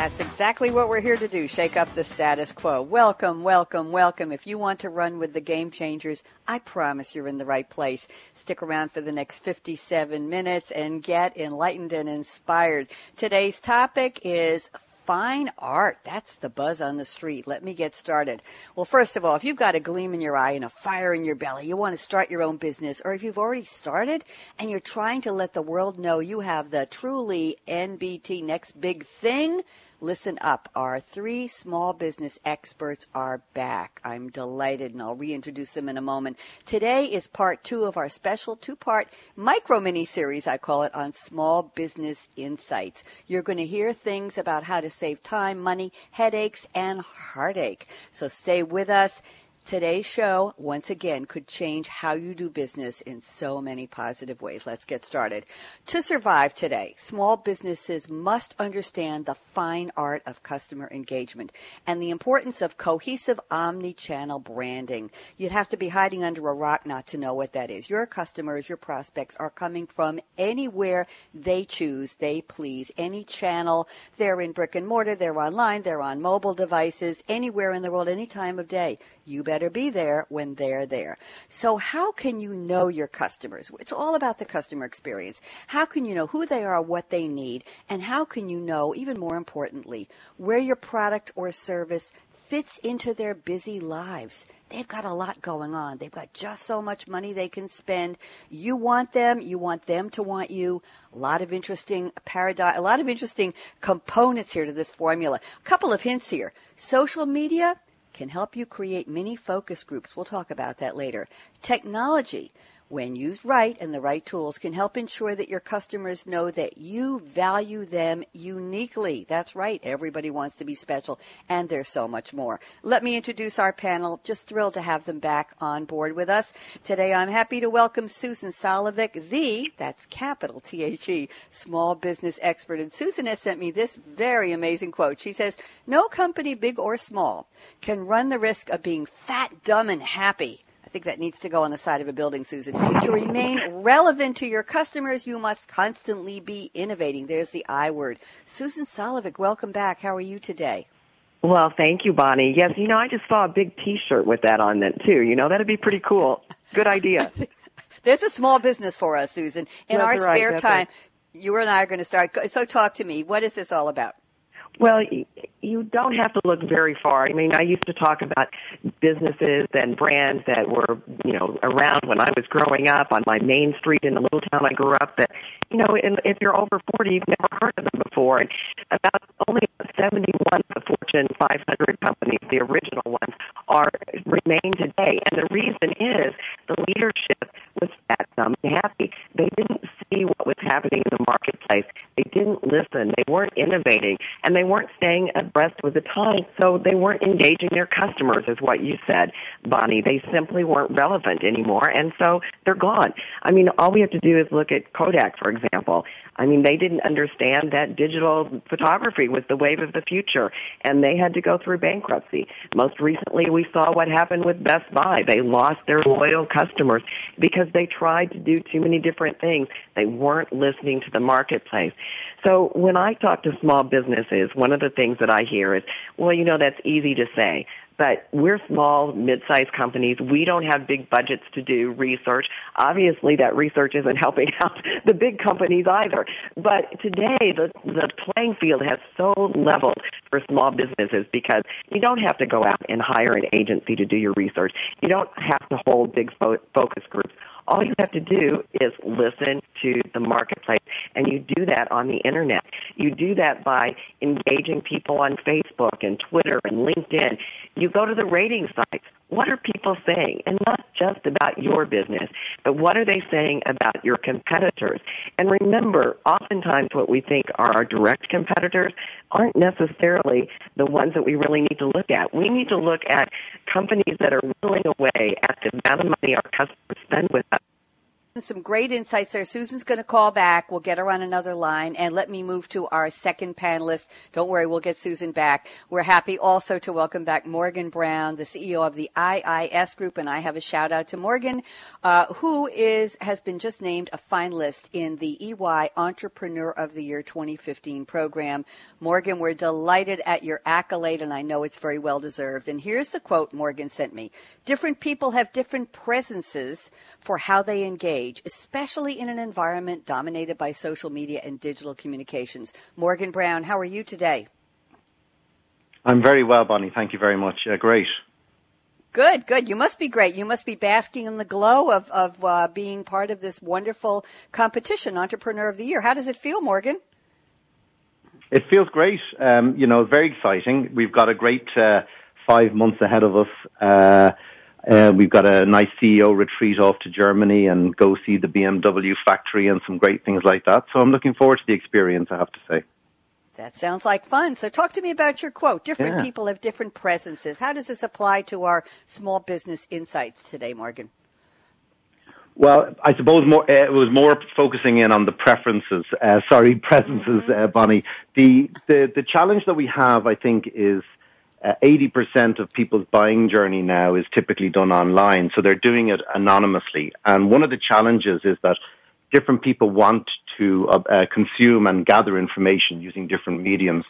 That's exactly what we're here to do shake up the status quo. Welcome, welcome, welcome. If you want to run with the game changers, I promise you're in the right place. Stick around for the next 57 minutes and get enlightened and inspired. Today's topic is fine art. That's the buzz on the street. Let me get started. Well, first of all, if you've got a gleam in your eye and a fire in your belly, you want to start your own business, or if you've already started and you're trying to let the world know you have the truly NBT next big thing, Listen up. Our three small business experts are back. I'm delighted and I'll reintroduce them in a moment. Today is part two of our special two part micro mini series, I call it, on small business insights. You're going to hear things about how to save time, money, headaches, and heartache. So stay with us. Today's show, once again, could change how you do business in so many positive ways. Let's get started. To survive today, small businesses must understand the fine art of customer engagement and the importance of cohesive omni-channel branding. You'd have to be hiding under a rock not to know what that is. Your customers, your prospects are coming from anywhere they choose, they please, any channel. They're in brick and mortar, they're online, they're on mobile devices, anywhere in the world, any time of day. You better be there when they're there. So how can you know your customers? It's all about the customer experience. How can you know who they are, what they need, and how can you know, even more importantly, where your product or service fits into their busy lives. They've got a lot going on. They've got just so much money they can spend. You want them, you want them to want you. A lot of interesting paradigm, a lot of interesting components here to this formula. A couple of hints here. Social media, can help you create mini focus groups. We'll talk about that later. Technology when used right and the right tools, can help ensure that your customers know that you value them uniquely. That's right. Everybody wants to be special, and there's so much more. Let me introduce our panel. Just thrilled to have them back on board with us. Today, I'm happy to welcome Susan Solovic, the, that's capital T-H-E, small business expert. And Susan has sent me this very amazing quote. She says, no company, big or small, can run the risk of being fat, dumb, and happy think that needs to go on the side of a building, Susan. To remain relevant to your customers, you must constantly be innovating. There's the I word. Susan Solovic, welcome back. How are you today? Well, thank you, Bonnie. Yes, you know, I just saw a big T-shirt with that on it too. You know, that'd be pretty cool. Good idea. There's a small business for us, Susan. In That's our right, spare time, right. you and I are going to start. So, talk to me. What is this all about? Well, you don't have to look very far. I mean, I used to talk about businesses and brands that were, you know, around when I was growing up on my main street in the little town I grew up. That, you know, if you're over 40, you've never heard of them before. And about only 71 of the Fortune 500 companies, the original ones, are remain today. And the reason is the leadership was fat, dumb, happy. They didn't see what was happening in the marketplace. They didn't listen. They weren't innovating, and they weren't staying abreast with the times. So they weren't engaging their customers, is what you said, Bonnie. They simply weren't relevant anymore, and so they're gone. I mean, all we have to do is look at Kodak, for example. I mean, they didn't understand that digital photography was the wave of the future, and they had to go through bankruptcy. Most recently, we saw what happened with Best Buy. They lost their loyal customers because they tried to do too many different things. They weren't listening to the marketplace. So when I talk to small businesses, one of the things that I hear is, well, you know, that's easy to say but we're small, mid-sized companies. We don't have big budgets to do research. Obviously, that research isn't helping out the big companies either. But today, the, the playing field has so leveled for small businesses because you don't have to go out and hire an agency to do your research. You don't have to hold big fo- focus groups. All you have to do is listen to the marketplace. And you do that on the internet. You do that by engaging people on Facebook and Twitter and LinkedIn. You go to the rating sites. What are people saying? And not just about your business, but what are they saying about your competitors? And remember, oftentimes what we think are our direct competitors aren't necessarily the ones that we really need to look at. We need to look at companies that are willing away at the amount of money our customers spend with us some great insights there. Susan's going to call back. We'll get her on another line. And let me move to our second panelist. Don't worry, we'll get Susan back. We're happy also to welcome back Morgan Browne, the CEO of the IIS Group. And I have a shout out to Morgan, uh, who is has been just named a finalist in the EY Entrepreneur of the Year 2015 program. Morgan, we're delighted at your accolade, and I know it's very well deserved. And here's the quote Morgan sent me Different people have different presences for how they engage age, especially in an environment dominated by social media and digital communications. Morgan Browne, how are you today? I'm very well, Bonnie. Thank you very much. Uh, great. Good, good. You must be great. You must be basking in the glow of, of uh, being part of this wonderful competition, Entrepreneur of the Year. How does it feel, Morgan? It feels great. Um, you know, very exciting. We've got a great uh, five months ahead of us. Uh, we've got a nice CEO retreat off to Germany and go see the BMW factory and some great things like that. So I'm looking forward to the experience, I have to say. That sounds like fun. So talk to me about your quote. Different yeah. people have different presences. How does this apply to our small business insights today, Morgan? Well, I suppose more, uh, it was more focusing in on the preferences. Uh, sorry, presences, mm-hmm. uh, Bonnie. The, the the challenge that we have, I think, is uh, 80% of people's buying journey now is typically done online, so they're doing it anonymously. And one of the challenges is that different people want to uh, uh, consume and gather information using different mediums.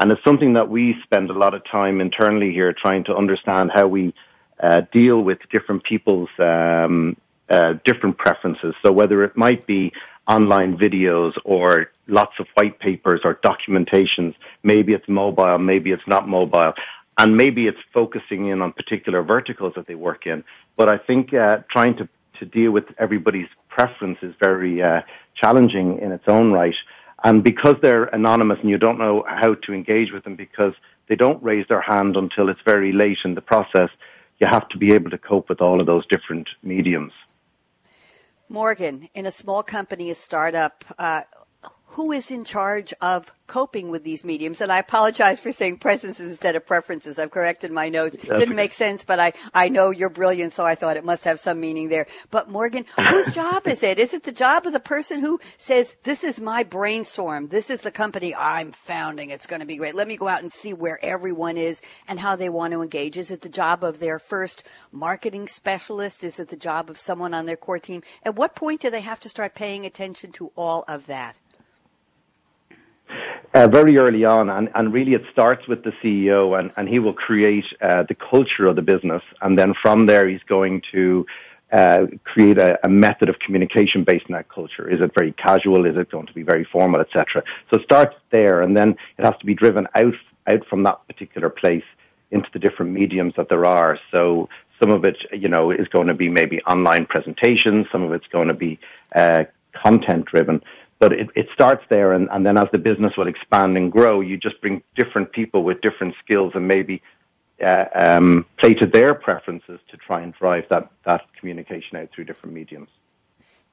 And it's something that we spend a lot of time internally here trying to understand how we uh, deal with different people's um, uh, different preferences. So whether it might be online videos or lots of white papers or documentations. Maybe it's mobile, maybe it's not mobile. And maybe it's focusing in on particular verticals that they work in. But I think uh, trying to, to deal with everybody's preference is very uh, challenging in its own right. And because they're anonymous and you don't know how to engage with them because they don't raise their hand until it's very late in the process, you have to be able to cope with all of those different mediums. Morgan, in a small company, a startup, uh, who is in charge of coping with these mediums? And I apologize for saying presences instead of preferences. I've corrected my notes. That's Didn't make sense, but I, I know you're brilliant, so I thought it must have some meaning there. But Morgan, whose job is it? Is it the job of the person who says, this is my brainstorm. This is the company I'm founding. It's going to be great. Let me go out and see where everyone is and how they want to engage. Is it the job of their first marketing specialist? Is it the job of someone on their core team? At what point do they have to start paying attention to all of that? Uh, very early on, and, and really it starts with the CEO, and, and he will create uh, the culture of the business, and then from there he's going to uh, create a, a, method of communication based on that culture. Is it very casual? Is it going to be very formal, etc.? So it starts there, and then it has to be driven out out from that particular place into the different mediums that there are. So some of it, you know, is going to be maybe online presentations. Some of it's going to be uh, content driven. But it, it starts there, and, and then as the business will expand and grow, you just bring different people with different skills and maybe uh, um, play to their preferences to try and drive that, that communication out through different mediums.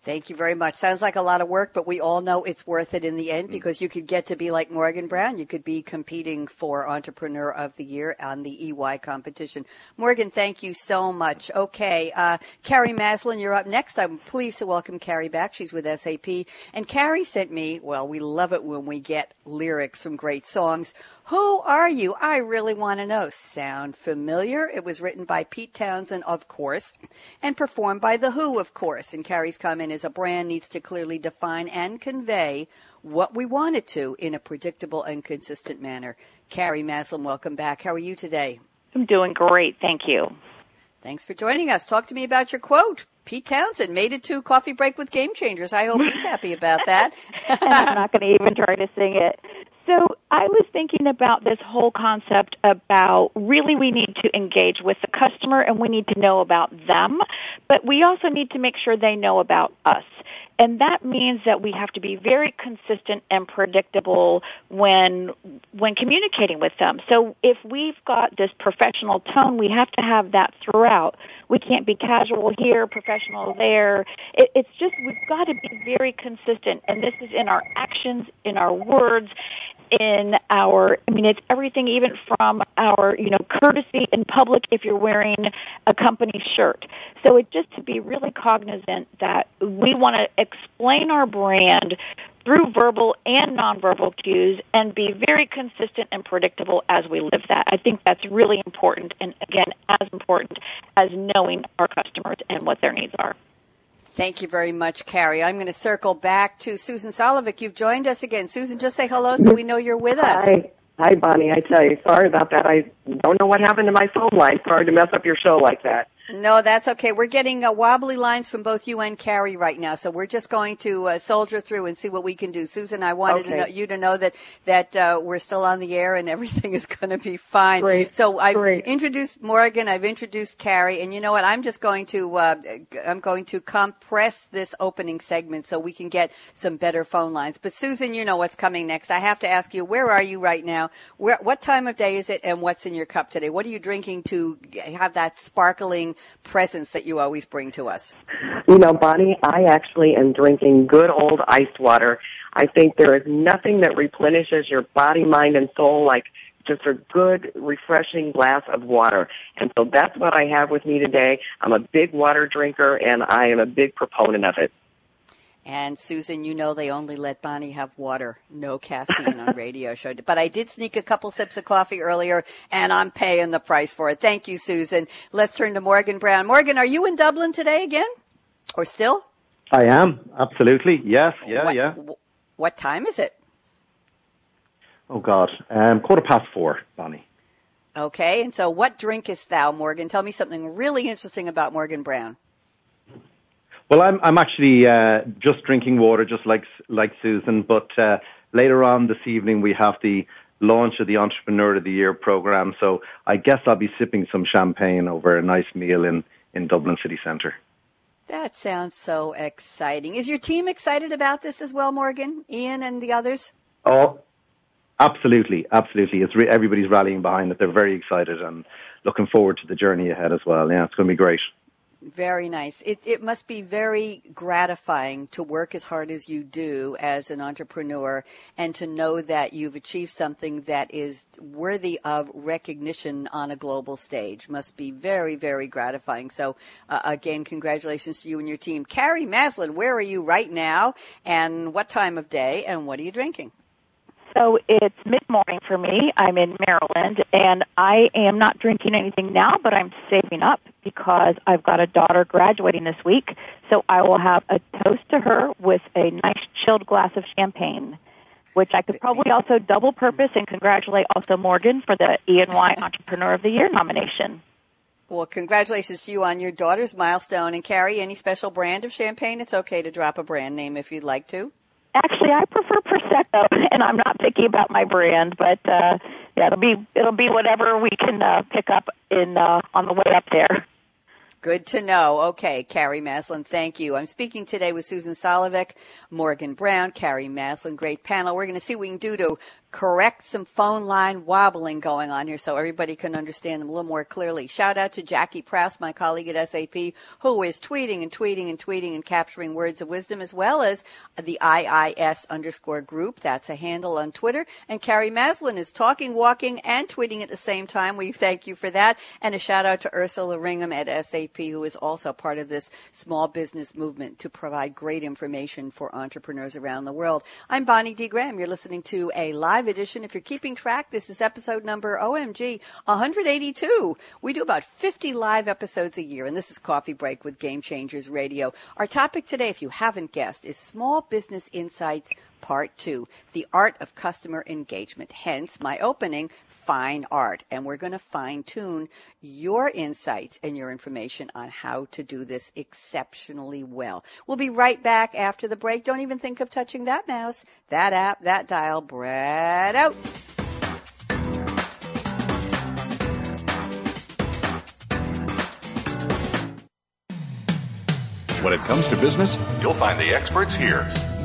Thank you very much. Sounds like a lot of work, but we all know it's worth it in the end mm. because you could get to be like Morgan Browne. You could be competing for Entrepreneur of the Year on the EY competition. Morgan, thank you so much. Okay, uh, Carrie Maslen, you're up next. I'm pleased to welcome Carrie back. She's with SAP. And Carrie sent me, well, we love it when we get lyrics from great songs. Who are you? I really want to know. Sound familiar? It was written by Pete Townshend, of course, and performed by The Who, of course. And Carrie's comment is a brand needs to clearly define and convey what we want it to in a predictable and consistent manner. Carrie Maslen, welcome back. How are you today? I'm doing great. Thank you. Thanks for joining us. Talk to me about your quote. Pete Townshend made it to Coffee Break with Game Changers. I hope he's happy about that. and I'm not going to even try to sing it. So I was thinking about this whole concept about really we need to engage with the customer and we need to know about them, but we also need to make sure they know about us. And that means that we have to be very consistent and predictable when when communicating with them. So if we've got this professional tone, we have to have that throughout. We can't be casual here, professional there. It, it's just we've got to be very consistent, and this is in our actions, in our words, in our I mean it's everything even from our you know courtesy in public if you're wearing a company shirt. So it just to be really cognizant that we want to explain our brand through verbal and nonverbal cues and be very consistent and predictable as we live that. I think that's really important and again as important as knowing our customers and what their needs are. Thank you very much, Carrie. I'm going to circle back to Susan Solovic. You've joined us again. Susan, just say hello so we know you're with us. Hi. Hi, Bonnie. I tell you, sorry about that. I don't know what happened to my phone line. Sorry to mess up your show like that. No, that's okay. We're getting uh, wobbly lines from both you and Carrie right now, so we're just going to uh, soldier through and see what we can do. Susan, I wanted Okay. to know, you to know that that uh, we're still on the air and everything is going to be fine. Great. So I've Great. introduced Morgan, I've introduced Carrie, and you know what? I'm just going to uh, I'm going to compress this opening segment so we can get some better phone lines. But Susan, you know what's coming next. I have to ask you, where are you right now? Where what time of day is it, and what's in your cup today? What are you drinking to have that sparkling presence that you always bring to us? You know, Bonnie, I actually am drinking good old iced water. I think there is nothing that replenishes your body, mind, and soul like just a good, refreshing glass of water. And so that's what I have with me today. I'm a big water drinker, and I am a big proponent of it. And Susan, you know they only let Bonnie have water, no caffeine on radio show. But I did sneak a couple sips of coffee earlier, and I'm paying the price for it. Thank you, Susan. Let's turn to Morgan Browne. Morgan, are you in Dublin today again, or still? I am absolutely yes, yeah, what, yeah. What time is it? Oh God, um, quarter past four, Bonnie. Okay, and so what drinkest thou, Morgan? Tell me something really interesting about Morgan Browne. Well, I'm I'm actually uh, just drinking water, just like like Susan. But uh, later on this evening, we have the launch of the Entrepreneur of the Year program. So I guess I'll be sipping some champagne over a nice meal in in Dublin city centre. That sounds so exciting. Is your team excited about this as well, Morgan, Ian, and the others? Oh, absolutely, absolutely. It's re- everybody's rallying behind it. They're very excited and looking forward to the journey ahead as well. Yeah, it's going to be great. Very nice. It it must be very gratifying to work as hard as you do as an entrepreneur and to know that you've achieved something that is worthy of recognition on a global stage. Must be very very gratifying. So uh, again, congratulations to you and your team. Carrie Maslen, where are you right now and what time of day and what are you drinking? So it's mid morning for me. I'm in Maryland, and I am not drinking anything now, but I'm saving up because I've got a daughter graduating this week. So I will have a toast to her with a nice chilled glass of champagne, which I could probably also double purpose and congratulate also Morgan for the E&Y Entrepreneur of the Year nomination. Well, congratulations to you on your daughter's milestone. And Carrie, any special brand of champagne? It's okay to drop a brand name if you'd like to. Actually, I prefer prosecco, and I'm not picky about my brand. But uh, yeah, it'll be it'll be whatever we can uh, pick up in uh, on the way up there. Good to know. Okay, Carrie Maslen, thank you. I'm speaking today with Susan Solovic, Morgan Browne, Carrie Maslen. Great panel. We're going to see what we can do to correct some phone line wobbling going on here so everybody can understand them a little more clearly. Shout out to Jackie Press, my colleague at SAP, who is tweeting and tweeting and tweeting and capturing words of wisdom as well as the IIS underscore group. That's a handle on Twitter. And Carrie Maslen is talking, walking, and tweeting at the same time. We thank you for that. And a shout out to Ursula Ringham at SAP, who is also part of this small business movement to provide great information for entrepreneurs around the world. I'm Bonnie D. Graham. You're listening to a live edition. If you're keeping track, this is episode number OMG 182. We do about 50 live episodes a year, and this is Coffee Break with Game Changers Radio. Our topic today, if you haven't guessed, is small business insights Part 2 The Art of Customer Engagement. Hence, my opening, Fine Art. And we're going to fine tune your insights and your information on how to do this exceptionally well. We'll be right back after the break. Don't even think of touching that mouse, that app, that dial. Brad out. When it comes to business, you'll find the experts here.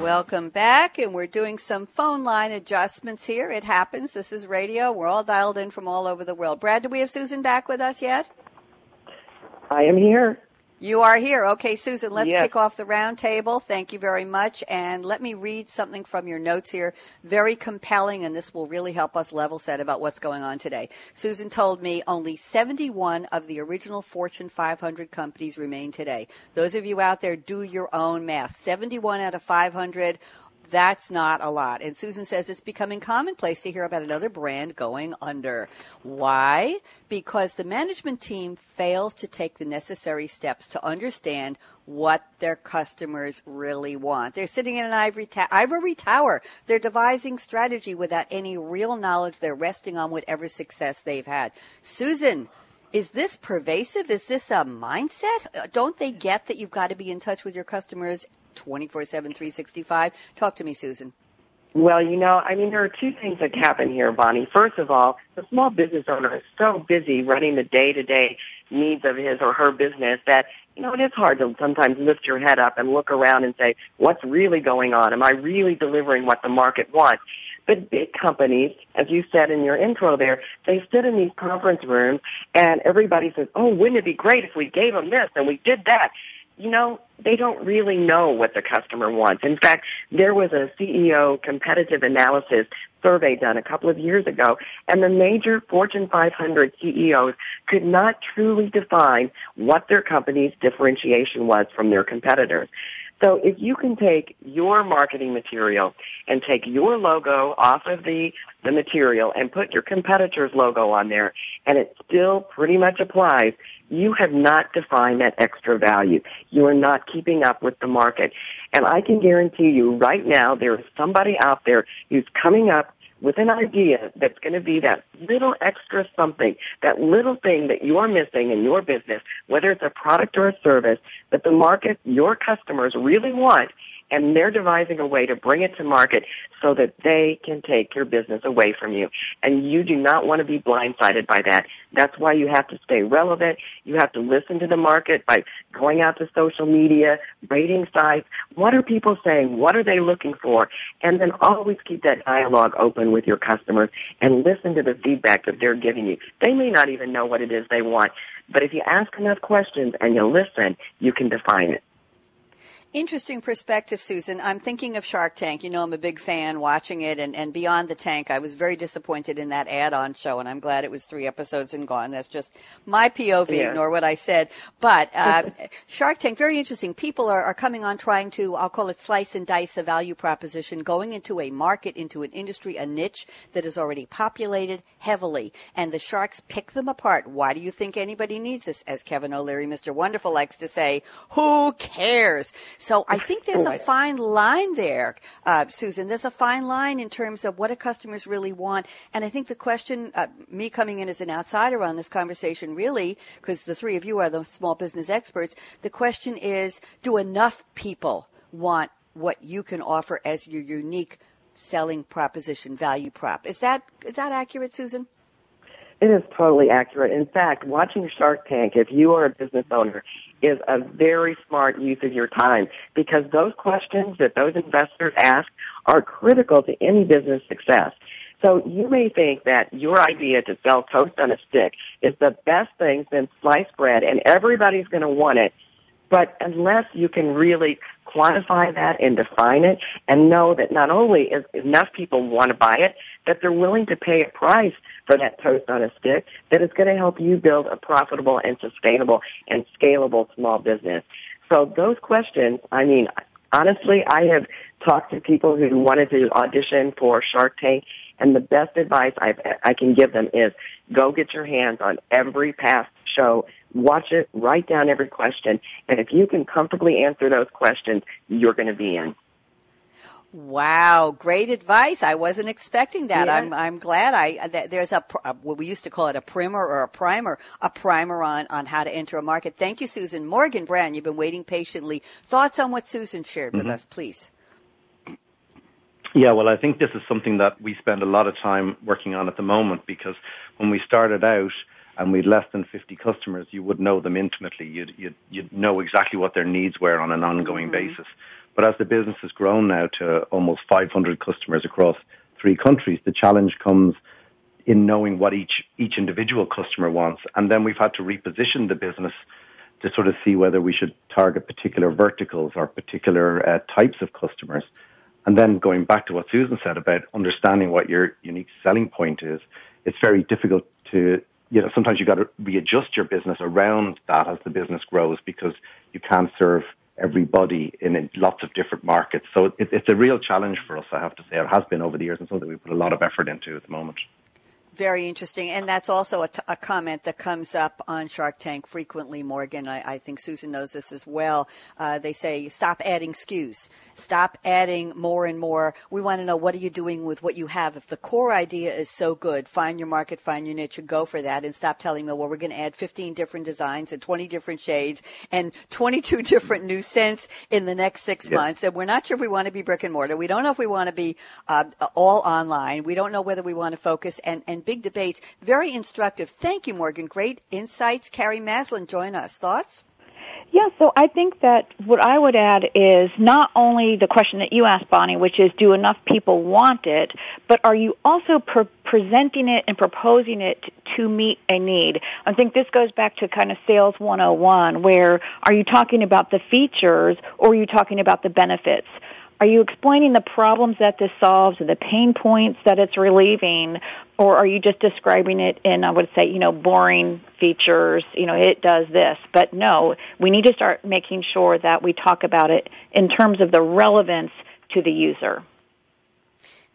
Welcome back, and we're doing some phone line adjustments here. It happens. This is radio. We're all dialed in from all over the world. Brad, do we have Susan back with us yet? I am here. You are here. Okay, Susan, let's yes. kick off the roundtable. Thank you very much. And let me read something from your notes here. Very compelling, and this will really help us level set about what's going on today. Susan told me only 71 of the original Fortune 500 companies remain today. Those of you out there, do your own math. 71 out of 500 that's not a lot. And Susan says it's becoming commonplace to hear about another brand going under. Why? Because the management team fails to take the necessary steps to understand what their customers really want. They're sitting in an ivory, ta- ivory tower. They're devising strategy without any real knowledge. They're resting on whatever success they've had. Susan, is this pervasive? Is this a mindset? Uh, don't they get that you've got to be in touch with your customers 24 7, 365? Talk to me, Susan. Well, you know, I mean, there are two things that happen here, Bonnie. First of all, the small business owner is so busy running the day-to-day needs of his or her business that, you know, it is hard to sometimes lift your head up and look around and say, what's really going on? Am I really delivering what the market wants? But big companies, as you said in your intro there, they sit in these conference rooms and everybody says, oh, wouldn't it be great if we gave them this and we did that? You know, they don't really know what the customer wants. In fact, there was a CEO competitive analysis survey done a couple of years ago, and the major Fortune 500 CEOs could not truly define what their company's differentiation was from their competitors. So if you can take your marketing material and take your logo off of the, the material and put your competitor's logo on there and it still pretty much applies, you have not defined that extra value. You are not keeping up with the market. And I can guarantee you right now there is somebody out there who's coming up with an idea that's going to be that little extra something, that little thing that you're missing in your business, whether it's a product or a service that the market, your customers really want and they're devising a way to bring it to market so that they can take your business away from you. And you do not want to be blindsided by that. That's why you have to stay relevant. You have to listen to the market by going out to social media, rating sites. What are people saying? What are they looking for? And then always keep that dialogue open with your customers and listen to the feedback that they're giving you. They may not even know what it is they want, but if you ask enough questions and you listen, you can define it. Interesting perspective, Susan. I'm thinking of Shark Tank. You know, I'm a big fan watching it and, and Beyond the Tank. I was very disappointed in that add on show, and I'm glad it was three episodes and gone. That's just my POV, yeah. ignore what I said. But uh, Shark Tank, very interesting. People are, are coming on trying to, I'll call it slice and dice a value proposition, going into a market, into an industry, a niche that is already populated heavily. And the sharks pick them apart. Why do you think anybody needs this? As Kevin O'Leary, Mr. Wonderful, likes to say, who cares? So I think there's a fine line there, uh, Susan. There's a fine line in terms of what do customers really want. And I think the question, uh, me coming in as an outsider on this conversation, really, because the three of you are the small business experts, the question is, do enough people want what you can offer as your unique selling proposition, value prop? Is that is that accurate, Susan? It is totally accurate. In fact, watching Shark Tank, if you are a business owner, is a very smart use of your time because those questions that those investors ask are critical to any business success. So you may think that your idea to sell toast on a stick is the best thing since sliced bread and everybody's going to want it. But unless you can really quantify that and define it and know that not only is enough people want to buy it, that they're willing to pay a price for that toast on a stick that is going to help you build a profitable and sustainable and scalable small business. So those questions, I mean, honestly, I have talked to people who wanted to audition for Shark Tank and the best advice I've, I can give them is go get your hands on every past show, watch it, write down every question, and if you can comfortably answer those questions, you're going to be in. Wow, great advice. I wasn't expecting that. Yeah. I'm I'm glad I that there's a what we used to call it a primer or a primer, a primer on on how to enter a market. Thank you, Susan Morgan Browne. You've been waiting patiently. Thoughts on what Susan shared with mm-hmm. us, please. Yeah, well, I think this is something that we spend a lot of time working on at the moment because when we started out and we had less than 50 customers, you would know them intimately. You'd, you'd, you'd know exactly what their needs were on an ongoing mm-hmm. basis. But as the business has grown now to almost 500 customers across three countries, the challenge comes in knowing what each, each individual customer wants. And then we've had to reposition the business to sort of see whether we should target particular verticals or particular uh, types of customers. And then going back to what Susan said about understanding what your unique selling point is, it's very difficult to, you know, sometimes you've got to readjust your business around that as the business grows because you can't serve everybody in lots of different markets. So it, it's a real challenge for us, I have to say. It has been over the years and something we put a lot of effort into at the moment. Very interesting. And that's also a, t- a comment that comes up on Shark Tank frequently, Morgan. I, I think Susan knows this as well. Uh, they say, stop adding SKUs. Stop adding more and more. We want to know what are you doing with what you have. If the core idea is so good, find your market, find your niche, and go for that. And stop telling me, well, we're going to add 15 different designs and 20 different shades and 22 different new scents in the next six yep. months. And we're not sure if we want to be brick and mortar. We don't know if we want to be uh, all online. We don't know whether we want to focus and, and big debates. Very instructive. Thank you, Morgan. Great insights. Carrie Maslen, join us. Thoughts? Yeah, so I think that what I would add is not only the question that you asked, Bonnie, which is do enough people want it, but are you also pre- presenting it and proposing it to meet a need? I think this goes back to kind of sales 101, where are you talking about the features or are you talking about the benefits? Are you explaining the problems that this solves or the pain points that it's relieving? Or are you just describing it in, I would say, you know, boring features, you know, it does this. But no, we need to start making sure that we talk about it in terms of the relevance to the user.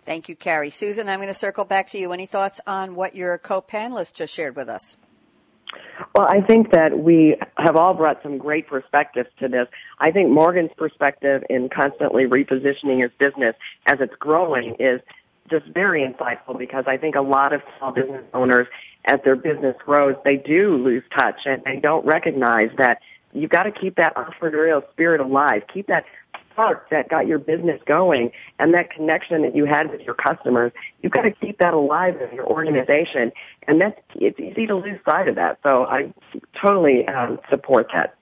Thank you, Carrie. Susan, I'm going to circle back to you. Any thoughts on what your co-panelists just shared with us? Well, I think that we have all brought some great perspectives to this. I think Morgan's perspective in constantly repositioning his business as it's growing is just very insightful because I think a lot of small business owners, as their business grows, they do lose touch and they don't recognize that you've got to keep that entrepreneurial spirit alive. Keep that spark that got your business going and that connection that you had with your customers, you've got to keep that alive in your organization. And that's, it's easy to lose sight of that. So I totally um, support that.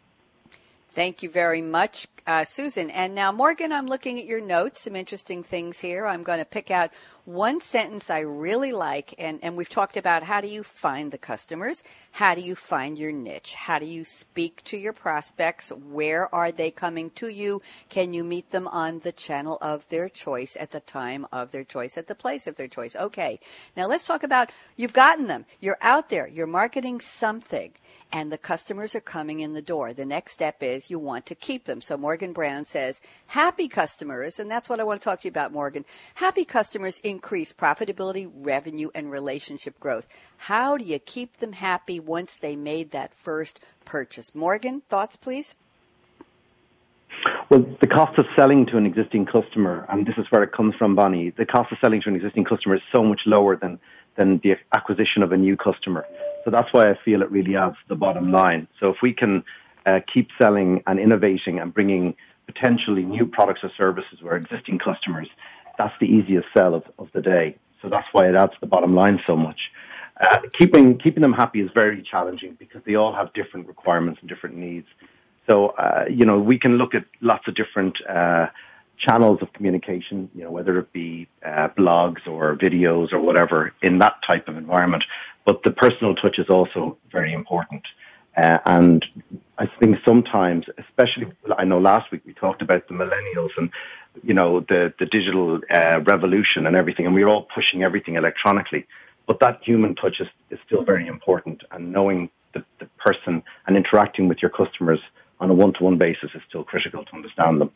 Thank you very much. Uh, Susan. And now, Morgan, I'm looking at your notes, some interesting things here. I'm going to pick out one sentence I really like, and, and we've talked about how do you find the customers? How do you find your niche? How do you speak to your prospects? Where are they coming to you? Can you meet them on the channel of their choice at the time of their choice, at the place of their choice? Okay. Now let's talk about you've gotten them. You're out there. You're marketing something and the customers are coming in the door. The next step is you want to keep them. So Morgan Browne says, happy customers, and that's what I want to talk to you about, Morgan. Happy customers increase profitability, revenue, and relationship growth. How do you keep them happy once they made that first purchase? Morgan, thoughts, please? Well, the cost of selling to an existing customer, and this is where it comes from, Bonnie, the cost of selling to an existing customer is so much lower than than the acquisition of a new customer. So that's why I feel it really adds the bottom line. So if we can keep selling and innovating and bringing potentially new products or services to our existing customers, that's the easiest sell of, of the day. So that's why it adds the bottom line so much. Uh, keeping keeping them happy is very challenging because they all have different requirements and different needs. So uh, you know we can look at lots of different uh, channels of communication, you know, whether it be uh, blogs or videos or whatever in that type of environment. But the personal touch is also very important. Uh, and I think sometimes, especially, I know last week we talked about the millennials and, you know, the, the digital uh, revolution and everything, and we're all pushing everything electronically. But that human touch is, is still very important, and knowing the, the person and interacting with your customers on a one-to-one basis is still critical to understand them.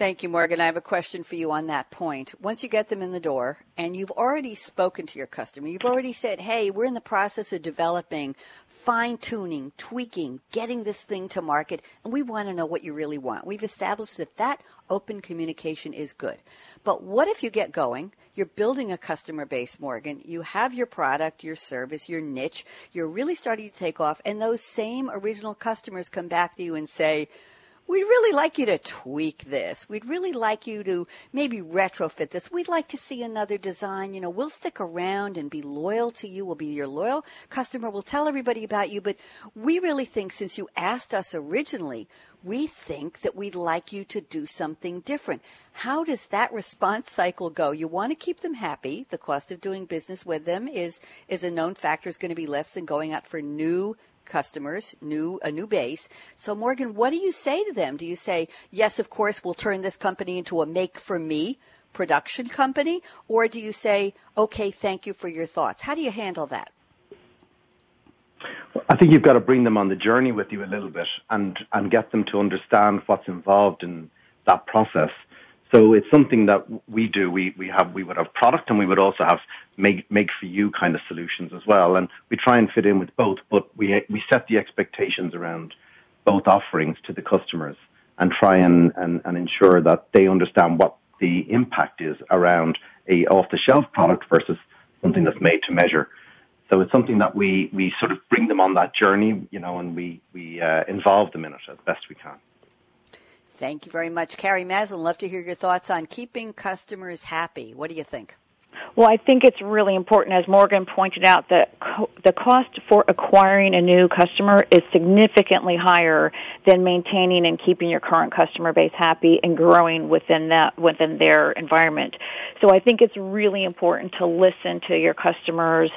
Thank you, Morgan. I have a question for you on that point. Once you get them in the door and you've already spoken to your customer, you've already said, hey, we're in the process of developing, fine tuning, tweaking, getting this thing to market, and we want to know what you really want. We've established that that open communication is good. But what if you get going? You're building a customer base, Morgan. You have your product, your service, your niche. You're really starting to take off, and those same original customers come back to you and say, We'd really like you to tweak this. We'd really like you to maybe retrofit this. We'd like to see another design. You know, we'll stick around and be loyal to you. We'll be your loyal customer. We'll tell everybody about you. But we really think since you asked us originally, we think that we'd like you to do something different. How does that response cycle go? You want to keep them happy. The cost of doing business with them is, is a known factor is going to be less than going out for new customers, new a new base. So Morgan, what do you say to them? Do you say, "Yes, of course, we'll turn this company into a make for me production company?" Or do you say, "Okay, thank you for your thoughts." How do you handle that? I think you've got to bring them on the journey with you a little bit and and get them to understand what's involved in that process. So it's something that we do. We, we have, we would have product and we would also have make, make for you kind of solutions as well. And we try and fit in with both, but we, we set the expectations around both offerings to the customers and try and, and, and ensure that they understand what the impact is around a off the shelf product versus something that's made to measure. So it's something that we, we sort of bring them on that journey, you know, and we, we uh, involve them in it as best we can. Thank you very much. Carrie Maslen, love to hear your thoughts on keeping customers happy. What do you think? Well, I think it's really important, as Morgan pointed out, that co- the cost for acquiring a new customer is significantly higher than maintaining and keeping your current customer base happy and growing within that within their environment. So I think it's really important to listen to your customers,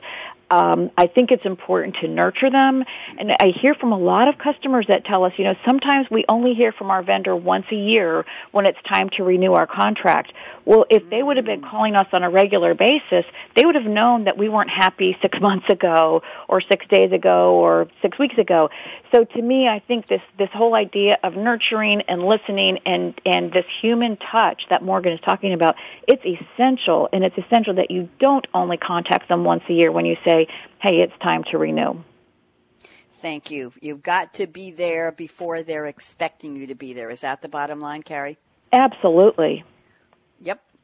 um, I think it's important to nurture them. And I hear from a lot of customers that tell us, you know, sometimes we only hear from our vendor once a year when it's time to renew our contract. Well, if they would have been calling us on a regular basis, they would have known that we weren't happy six months ago or six days ago or six weeks ago. So to me, I think this, this whole idea of nurturing and listening and, and this human touch that Morgan is talking about, it's essential and it's essential that you don't only contact them once a year when you say, hey, it's time to renew. Thank you. You've got to be there before they're expecting you to be there. Is that the bottom line, Carrie? Absolutely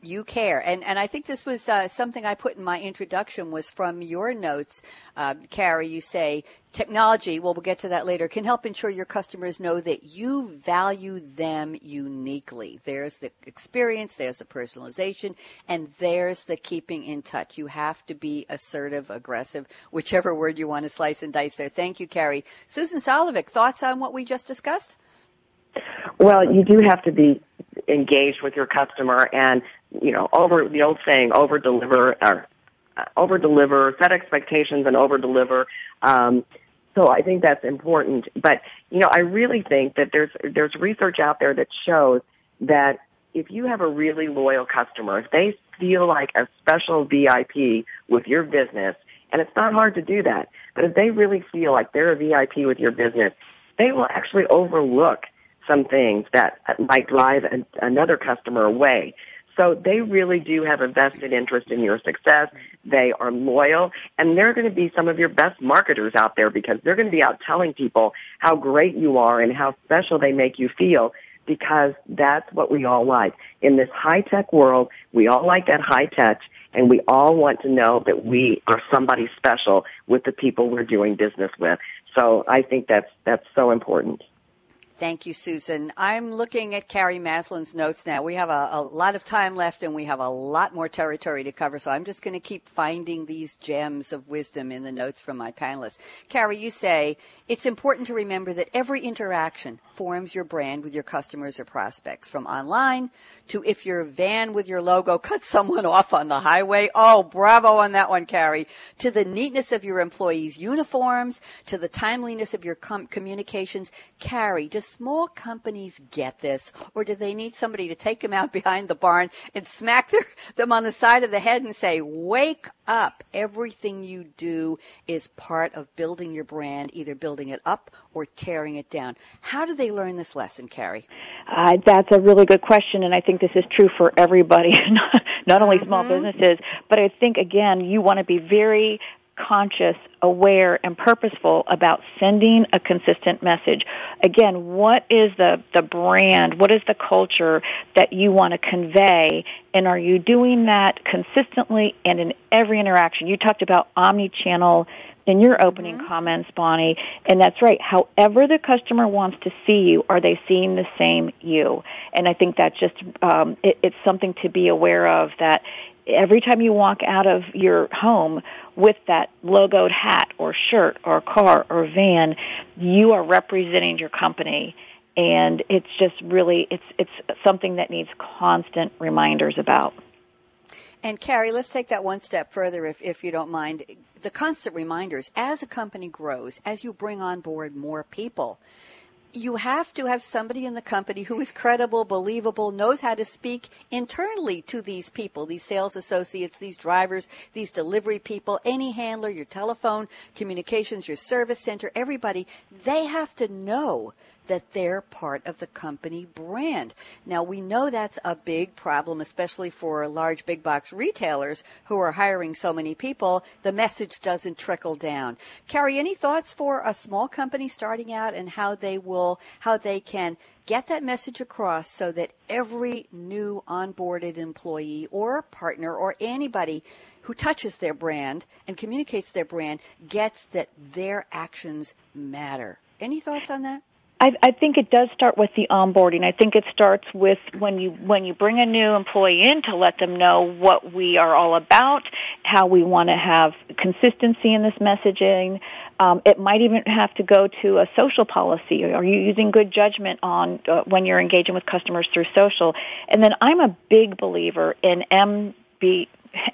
you care. And and i think this was uh, something i put in my introduction was from your notes uh, carrie you say technology well we'll get to that later can help ensure your customers know that you value them uniquely. There's the experience there's the personalization and there's the keeping in touch. You have to be assertive aggressive whichever word you want to slice and dice there. Thank you carrie. Susan solovic thoughts on what we just discussed? Well, you do have to be engaged with your customer and, you know, over the old saying, over deliver or uh, over deliver, set expectations and over deliver. Um, so I think that's important. But, you know, I really think that there's, there's research out there that shows that if you have a really loyal customer, if they feel like a special VIP with your business, and it's not hard to do that, but if they really feel like they're a VIP with your business, they will actually overlook some things that might drive an, another customer away. So they really do have a vested interest in your success. They are loyal and they're going to be some of your best marketers out there because they're going to be out telling people how great you are and how special they make you feel because that's what we all like. In this high tech world, we all like that high touch and we all want to know that we are somebody special with the people we're doing business with. So I think that's, that's so important. Thank you, Susan. I'm looking at Carrie Maslen's notes now. We have a, a, lot of time left and we have a lot more territory to cover, so I'm just going to keep finding these gems of wisdom in the notes from my panelists. Carrie, you say it's important to remember that every interaction forms your brand with your customers or prospects, from online to if your van with your logo cuts someone off on the highway. Oh, bravo on that one, Carrie. To the neatness of your employees' uniforms, to the timeliness of your com- communications. Carrie, just small companies get this, or do they need somebody to take them out behind the barn and smack their, them on the side of the head and say, wake up. Everything you do is part of building your brand, either building it up or tearing it down. How do they learn this lesson, Carrie? Uh, that's a really good question, and I think this is true for everybody, not, not only small mm-hmm. businesses, but I think, again, you want to be very conscious, aware, and purposeful about sending a consistent message. Again, what is the, the brand? What is the culture that you want to convey? And are you doing that consistently and in every interaction? You talked about omni-channel in your opening mm-hmm. comments, Bonnie, and that's right. However the customer wants to see you, are they seeing the same you? And I think that's just um, it, it's something to be aware of that every time you walk out of your home with that logoed hat or shirt or car or van, you are representing your company and it's just really it's it's something that needs constant reminders about. And Carrie, let's take that one step further if, if you don't mind. The constant reminders as a company grows, as you bring on board more people, you have to have somebody in the company who is credible, believable, knows how to speak internally to these people, these sales associates, these drivers, these delivery people, any handler, your telephone, communications, your service center, everybody. They have to know that they're part of the company brand. Now we know that's a big problem, especially for large big box retailers who are hiring so many people. The message doesn't trickle down. Carrie, any thoughts for a small company starting out and how they will, how they can get that message across so that every new onboarded employee or partner or anybody who touches their brand and communicates their brand gets that their actions matter. Any thoughts on that? I, I think it does start with the onboarding. I think it starts with when you when you bring a new employee in to let them know what we are all about, how we want to have consistency in this messaging. Um, it might even have to go to a social policy. Are you using good judgment on uh, when you're engaging with customers through social? And then I'm a big believer in MB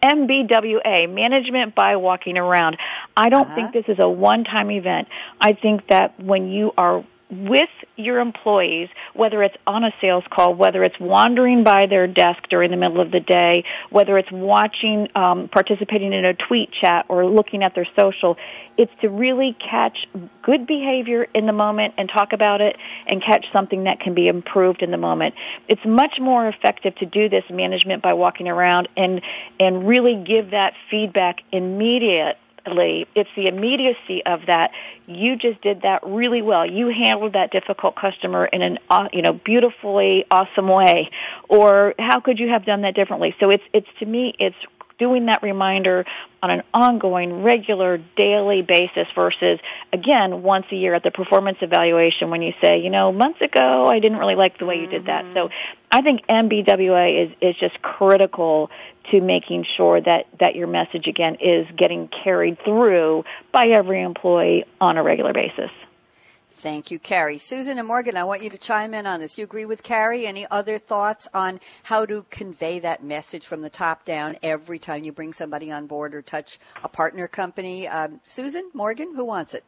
MBWA, management by walking around. I don't uh-huh. think this is a one-time event. I think that when you are with your employees, whether it's on a sales call, whether it's wandering by their desk during the middle of the day, whether it's watching, um, participating in a tweet chat or looking at their social, it's to really catch good behavior in the moment and talk about it and catch something that can be improved in the moment. It's much more effective to do this management by walking around and, and really give that feedback immediate it's the immediacy of that. You just did that really well. You handled that difficult customer in an uh, you know beautifully awesome way. Or how could you have done that differently? So it's it's to me it's doing that reminder on an ongoing, regular, daily basis versus, again, once a year at the performance evaluation when you say, you know, months ago I didn't really like the way you did that. So I think MBWA is, is just critical to making sure that, that your message, again, is getting carried through by every employee on a regular basis. Thank you, Carrie. Susan and Morgan, I want you to chime in on this. You agree with Carrie? Any other thoughts on how to convey that message from the top down every time you bring somebody on board or touch a partner company? Um, Susan, Morgan, who wants it?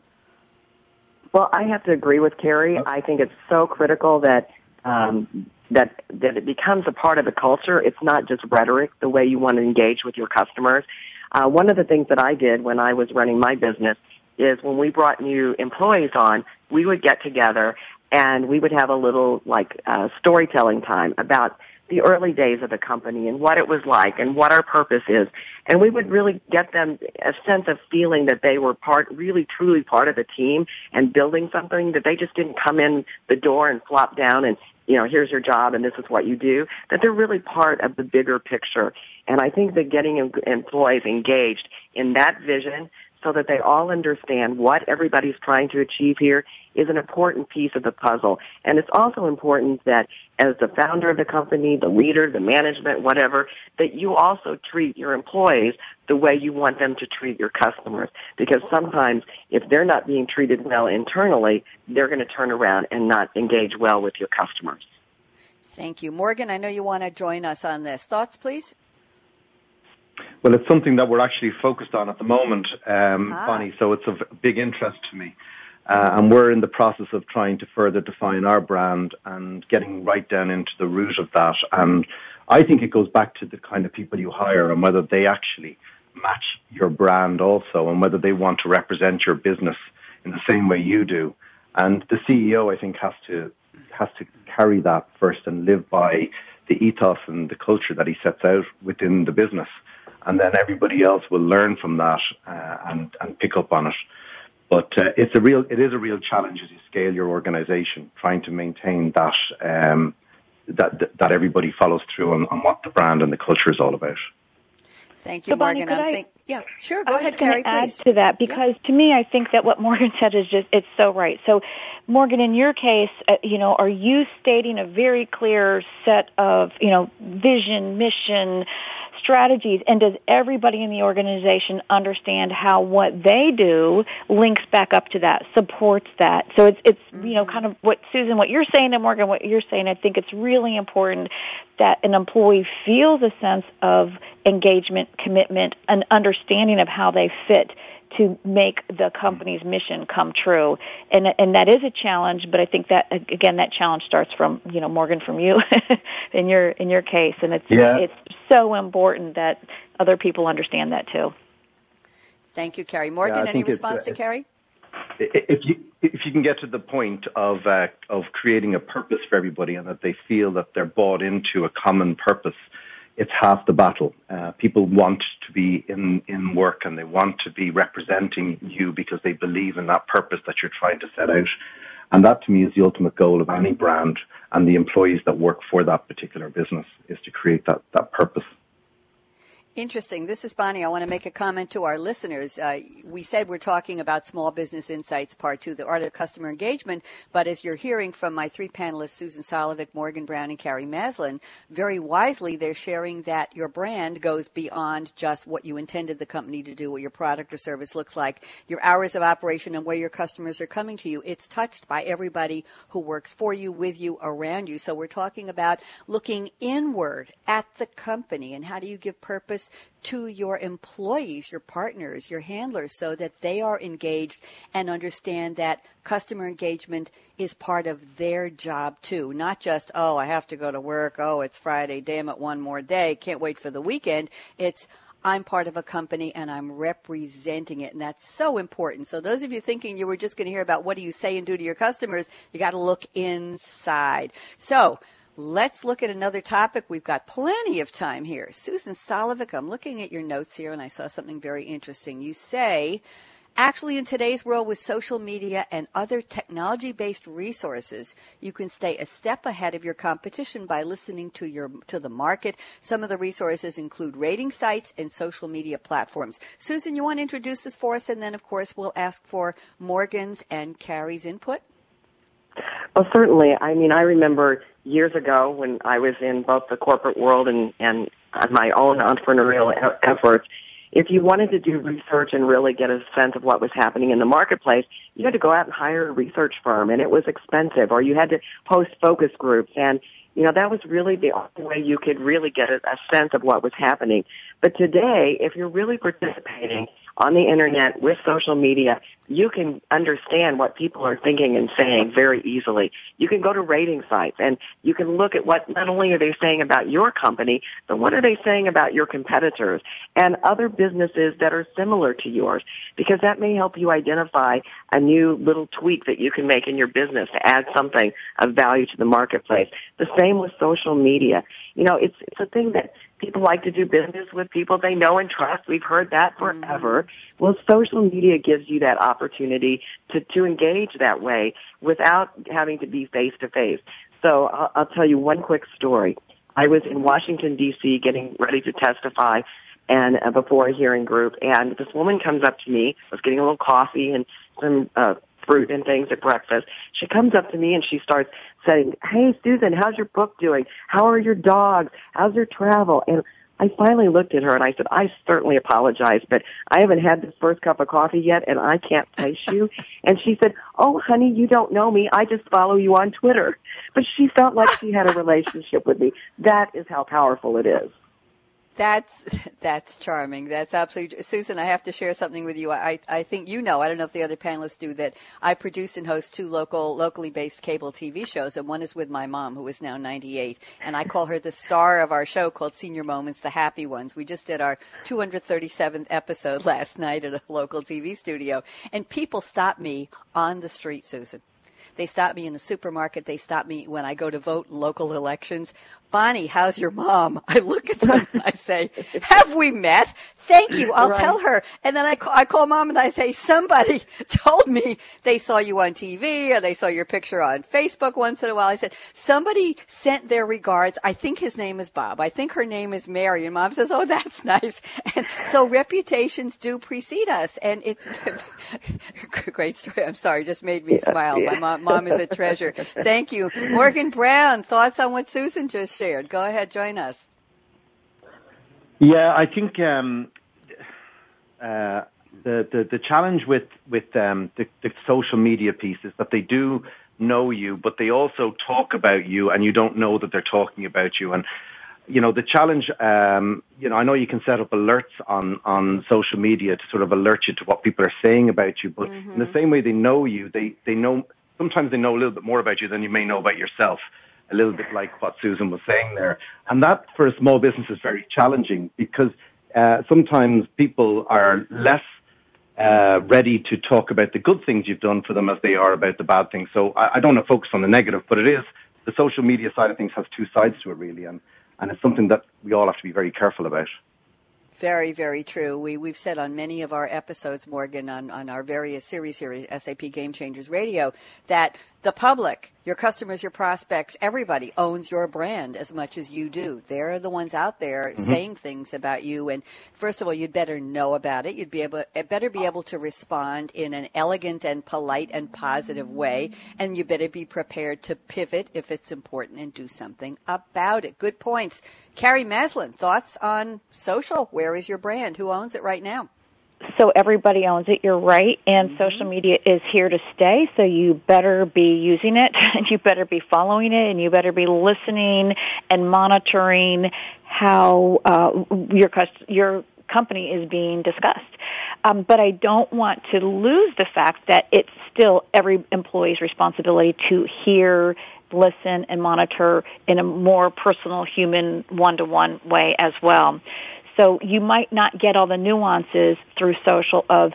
Well, I have to agree with Carrie. I think it's so critical that um, that that it becomes a part of the culture. It's not just rhetoric. The way you want to engage with your customers. Uh, one of the things that I did when I was running my business is when we brought new employees on, we would get together and we would have a little like uh, storytelling time about the early days of the company and what it was like and what our purpose is. And we would really get them a sense of feeling that they were part, really truly part of the team and building something that they just didn't come in the door and flop down and, you know, here's your job and this is what you do, that they're really part of the bigger picture. And I think that getting employees engaged in that vision so that they all understand what everybody's trying to achieve here is an important piece of the puzzle. And it's also important that as the founder of the company, the leader, the management, whatever, that you also treat your employees the way you want them to treat your customers. Because sometimes if they're not being treated well internally, they're going to turn around and not engage well with your customers. Thank you. Morgan, I know you want to join us on this. Thoughts, please? Well, it's something that we're actually focused on at the moment, um, ah. Bonnie, so it's of big interest to me. Uh, and we're in the process of trying to further define our brand and getting right down into the root of that. And I think it goes back to the kind of people you hire and whether they actually match your brand also and whether they want to represent your business in the same way you do. And the CEO, I think, has to has to carry that first and live by the ethos and the culture that he sets out within the business and then everybody else will learn from that uh, and and pick up on it. But uh, it's a real it is a real challenge as you scale your organisation, trying to maintain that um, that that everybody follows through on, on what the brand and the culture is all about. Thank you, so Morgan. Bonnie, I, think, yeah, sure. Go I ahead, Carrie. Add please. to that because yeah. to me, I think that what Morgan said is just it's so right. So, Morgan, in your case, uh, you know, are you stating a very clear set of you know vision, mission, strategies and does everybody in the organization understand how what they do links back up to that supports that? So it's it's you know mm-hmm. kind of what susan what you're saying and morgan what you're saying i think it's really important that an employee feels a sense of engagement commitment and understanding of how they fit to make the company's mission come true. And and that is a challenge, but I think that again that challenge starts from, you know, Morgan from you in your in your case and it's yeah. it's so important that other people understand that too. Thank you, Carrie. Morgan, yeah, any response to Carrie? If you if you can get to the point of uh, of creating a purpose for everybody and that they feel that they're bought into a common purpose, it's half the battle. Uh, people want to be in, in work and they want to be representing you because they believe in that purpose that you're trying to set out. And that to me is the ultimate goal of any brand and the employees that work for that particular business is to create that, that purpose. Interesting. This is Bonnie. I want to make a comment to our listeners. Uh, we said we're talking about Small Business Insights Part 2, the art of customer engagement, but as you're hearing from my three panelists, Susan Solovic, Morgan Browne, and Carrie Maslen, very wisely they're sharing that your brand goes beyond just what you intended the company to do, what your product or service looks like, your hours of operation, and where your customers are coming to you. It's touched by everybody who works for you, with you, around you. So we're talking about looking inward at the company and how do you give purpose to your employees, your partners, your handlers, so that they are engaged and understand that customer engagement is part of their job too. Not just, oh, I have to go to work. Oh, it's Friday. Damn it, one more day. Can't wait for the weekend. It's, I'm part of a company and I'm representing it. And that's so important. So those of you thinking you were just going to hear about what do you say and do to your customers, you got to look inside. So Let's look at another topic. We've got plenty of time here. Susan Solovic, I'm looking at your notes here and I saw something very interesting. You say, actually, in today's world with social media and other technology based resources, you can stay a step ahead of your competition by listening to your, to the market. Some of the resources include rating sites and social media platforms. Susan, you want to introduce this for us? And then, of course, we'll ask for Morgan's and Carrie's input. Well, certainly. I mean, I remember years ago when I was in both the corporate world and, and my own entrepreneurial efforts, if you wanted to do research and really get a sense of what was happening in the marketplace, you had to go out and hire a research firm and it was expensive or you had to host focus groups and you know, that was really the only way you could really get a, a sense of what was happening. But today, if you're really participating on the internet with social media, you can understand what people are thinking and saying very easily. You can go to rating sites and you can look at what not only are they saying about your company, but what are they saying about your competitors and other businesses that are similar to yours because that may help you identify a new little tweak that you can make in your business to add something of value to the marketplace. The same with social media. You know, it's, it's a thing that people like to do business with people they know and trust. We've heard that forever. Mm-hmm. Well, social media gives you that opportunity to, to engage that way without having to be face to face. So I'll, I'll tell you one quick story. I was in Washington D.C. getting ready to testify and uh, before a hearing group and this woman comes up to me. I was getting a little coffee and some uh, fruit and things at breakfast. She comes up to me and she starts saying, Hey Susan, how's your book doing? How are your dogs? How's your travel? And I finally looked at her and I said, I certainly apologize, but I haven't had this first cup of coffee yet and I can't place you. and she said, Oh honey, you don't know me. I just follow you on Twitter. But she felt like she had a relationship with me. That is how powerful it is. That's that's charming. That's absolutely Susan. I have to share something with you. I I think you know. I don't know if the other panelists do that. I produce and host two local locally based cable TV shows, and one is with my mom, who is now 98, and I call her the star of our show called Senior Moments, the Happy Ones. We just did our 237th episode last night at a local TV studio, and people stop me on the street, Susan. They stop me in the supermarket. They stop me when I go to vote in local elections. Bonnie, how's your mom? I look at them and I say, have we met? Thank you. I'll right. tell her. And then I call, I call mom and I say, somebody told me they saw you on TV or they saw your picture on Facebook once in a while. I said, somebody sent their regards. I think his name is Bob. I think her name is Mary. And mom says, oh, that's nice. And so reputations do precede us. And it's great story. I'm sorry. Just made me yeah, smile. Yeah. My mom, mom is a treasure. Thank you. Morgan Browne, thoughts on what Susan just shared. Go ahead, join us. Yeah, I think um, uh, the, the, the challenge with with um, the, the social media piece is that they do know you, but they also talk about you, and you don't know that they're talking about you. And you know, the challenge. Um, you know, I know you can set up alerts on on social media to sort of alert you to what people are saying about you, but mm-hmm. in the same way they know you, they they know sometimes they know a little bit more about you than you may know about yourself a little bit like what Susan was saying there. And that for a small business is very challenging because uh, sometimes people are less uh, ready to talk about the good things you've done for them as they are about the bad things. So I, I don't want to focus on the negative, but it is the social media side of things has two sides to it really, and and it's something that we all have to be very careful about. Very, very true. We, we've said on many of our episodes, Morgan, on, on our various series here at SAP Game Changers Radio, that the public, your customers, your prospects, everybody owns your brand as much as you do. They're the ones out there mm-hmm. saying things about you. And first of all, you'd better know about it. You'd be able, better be able to respond in an elegant and polite and positive way. And you better be prepared to pivot if it's important and do something about it. Good points. Carrie Maslen, thoughts on social? Where is your brand? Who owns it right now? so everybody owns it. You're right, and mm-hmm. social media is here to stay. So you better be using it, and you better be following it, and you better be listening and monitoring how uh, your your company is being discussed. Um, but I don't want to lose the fact that it's still every employee's responsibility to hear listen and monitor in a more personal human one-to-one way as well. So you might not get all the nuances through social of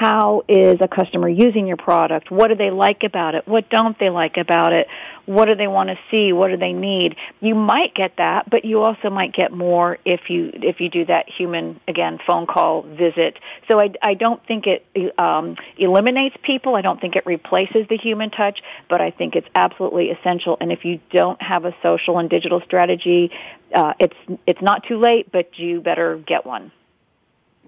how is a customer using your product? What do they like about it? What don't they like about it? What do they want to see? What do they need? You might get that, but you also might get more if you if you do that human again phone call visit. So I, I don't think it um, eliminates people. I don't think it replaces the human touch, but I think it's absolutely essential. And if you don't have a social and digital strategy, uh, it's it's not too late, but you better get one.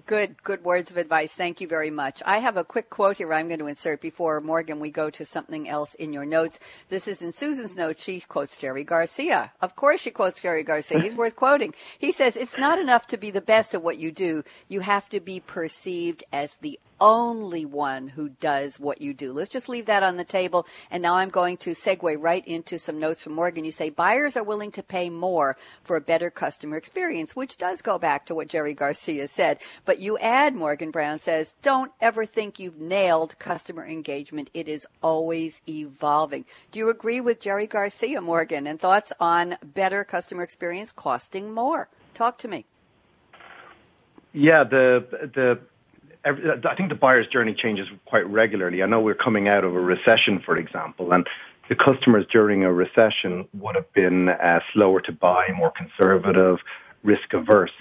Good, good words of advice. Thank you very much. I have a quick quote here I'm going to insert before Morgan we go to something else in your notes. This is in Susan's notes. She quotes Jerry Garcia. Of course she quotes Jerry Garcia. He's worth quoting. He says, it's not enough to be the best at what you do. You have to be perceived as the only one who does what you do. Let's just leave that on the table. And now I'm going to segue right into some notes from Morgan. You say buyers are willing to pay more for a better customer experience, which does go back to what Jerry Garcia said. But you add, Morgan Browne says, don't ever think you've nailed customer engagement. It is always evolving. Do you agree with Jerry Garcia, Morgan? And thoughts on better customer experience costing more? Talk to me. Yeah, the the I think the buyer's journey changes quite regularly. I know we're coming out of a recession, for example, and the customers during a recession would have been uh, slower to buy, more conservative, risk averse.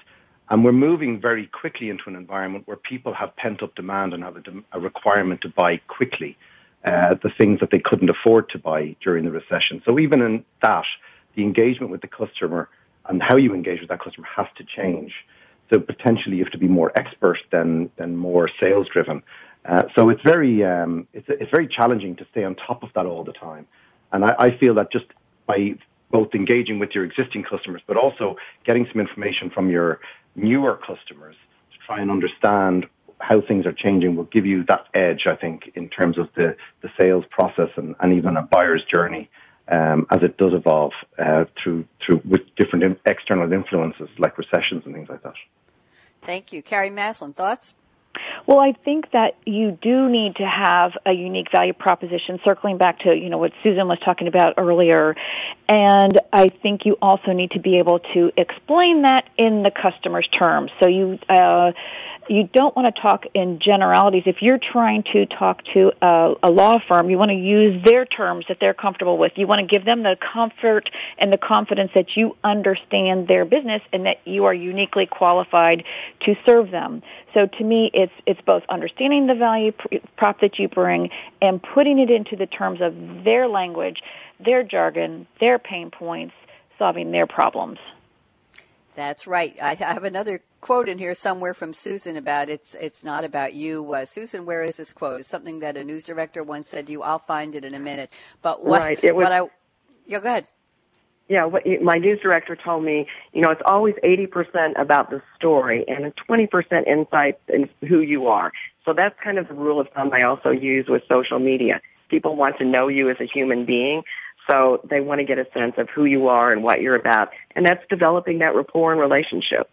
And we're moving very quickly into an environment where people have pent up demand and have a, a requirement to buy quickly uh, the things that they couldn't afford to buy during the recession. So even in that, the engagement with the customer and how you engage with that customer has to change. So potentially you have to be more expert than, than more sales driven. Uh, so it's very, um, it's, it's very challenging to stay on top of that all the time. And I, I feel that just by both engaging with your existing customers, but also getting some information from your newer customers to try and understand how things are changing will give you that edge, I think, in terms of the, the sales process and, and even a buyer's journey um, as it does evolve uh, through through with different in, external influences like recessions and things like that. Thank you, Carrie Maslen. Thoughts? Well, I think that you do need to have a unique value proposition, circling back to, you know, what Susan was talking about earlier. And I think you also need to be able to explain that in the customer's terms. So you, uh, you don't want to talk in generalities. If you're trying to talk to a, a, law firm, you want to use their terms that they're comfortable with. You want to give them the comfort and the confidence that you understand their business and that you are uniquely qualified to serve them. So to me, it's it's both understanding the value prop that you bring and putting it into the terms of their language, their jargon, their pain points, solving their problems. That's right. I have another quote in here somewhere from Susan about it's it's not about you. Uh, Susan, where is this quote? It's something that a news director once said to you. I'll find it in a minute. But what, right. it was, what I yeah, go ahead. Yeah, what, my news director told me, you know, it's always 80% about the story and 20% insight in who you are. So that's kind of the rule of thumb I also use with social media. People want to know you as a human being. So they want to get a sense of who you are and what you're about. And that's developing that rapport and relationship.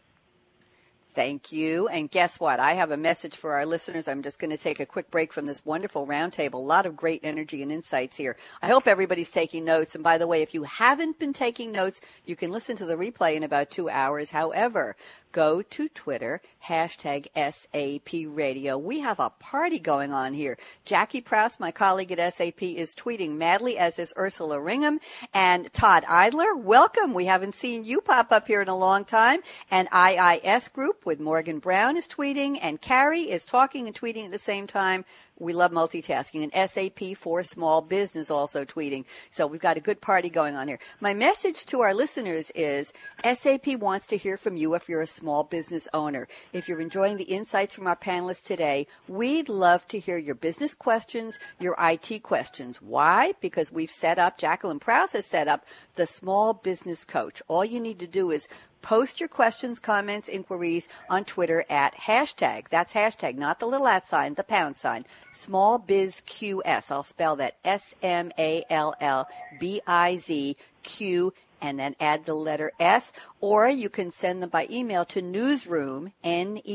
Thank you. And guess what? I have a message for our listeners. I'm just going to take a quick break from this wonderful roundtable. A lot of great energy and insights here. I hope everybody's taking notes. And by the way, if you haven't been taking notes, you can listen to the replay in about two hours. However, go to Twitter, hashtag SAP Radio. We have a party going on here. Jackie Prouse, my colleague at SAP, is tweeting madly, as is Ursula Ringham. And Todd Idler, welcome. We haven't seen you pop up here in a long time. And IIS Group with Morgan Browne is tweeting, and Carrie is talking and tweeting at the same time. We love multitasking. And SAP for small business also tweeting. So we've got a good party going on here. My message to our listeners is SAP wants to hear from you if you're a small business owner. If you're enjoying the insights from our panelists today, we'd love to hear your business questions, your IT questions. Why? Because we've set up, Jacqueline Prouse has set up the small business coach. All you need to do is Post your questions, comments, inquiries on Twitter at hashtag. That's hashtag, not the little at sign, the pound sign. Small Biz QS. I'll spell that S M A L L B I Z Q and then add the letter S, or you can send them by email to newsroom, N-E-W-S-R-O-O-M,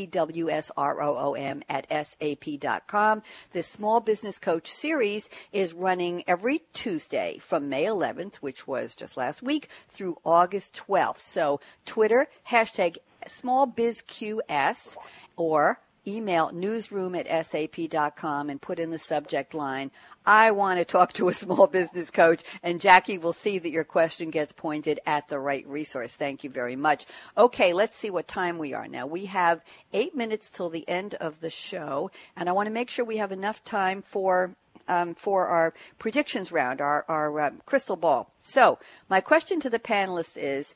at sap.com. This Small Business Coach series is running every Tuesday from May 11th, which was just last week, through August 12th. So Twitter, hashtag smallbizqs, or email newsroom at sap.com and put in the subject line, I want to talk to a small business coach. And Jackie will see that your question gets pointed at the right resource. Thank you very much. Okay, let's see what time we are now. We have eight minutes till the end of the show, and I want to make sure we have enough time for um, for our predictions round, our, our uh, crystal ball. So, my question to the panelists is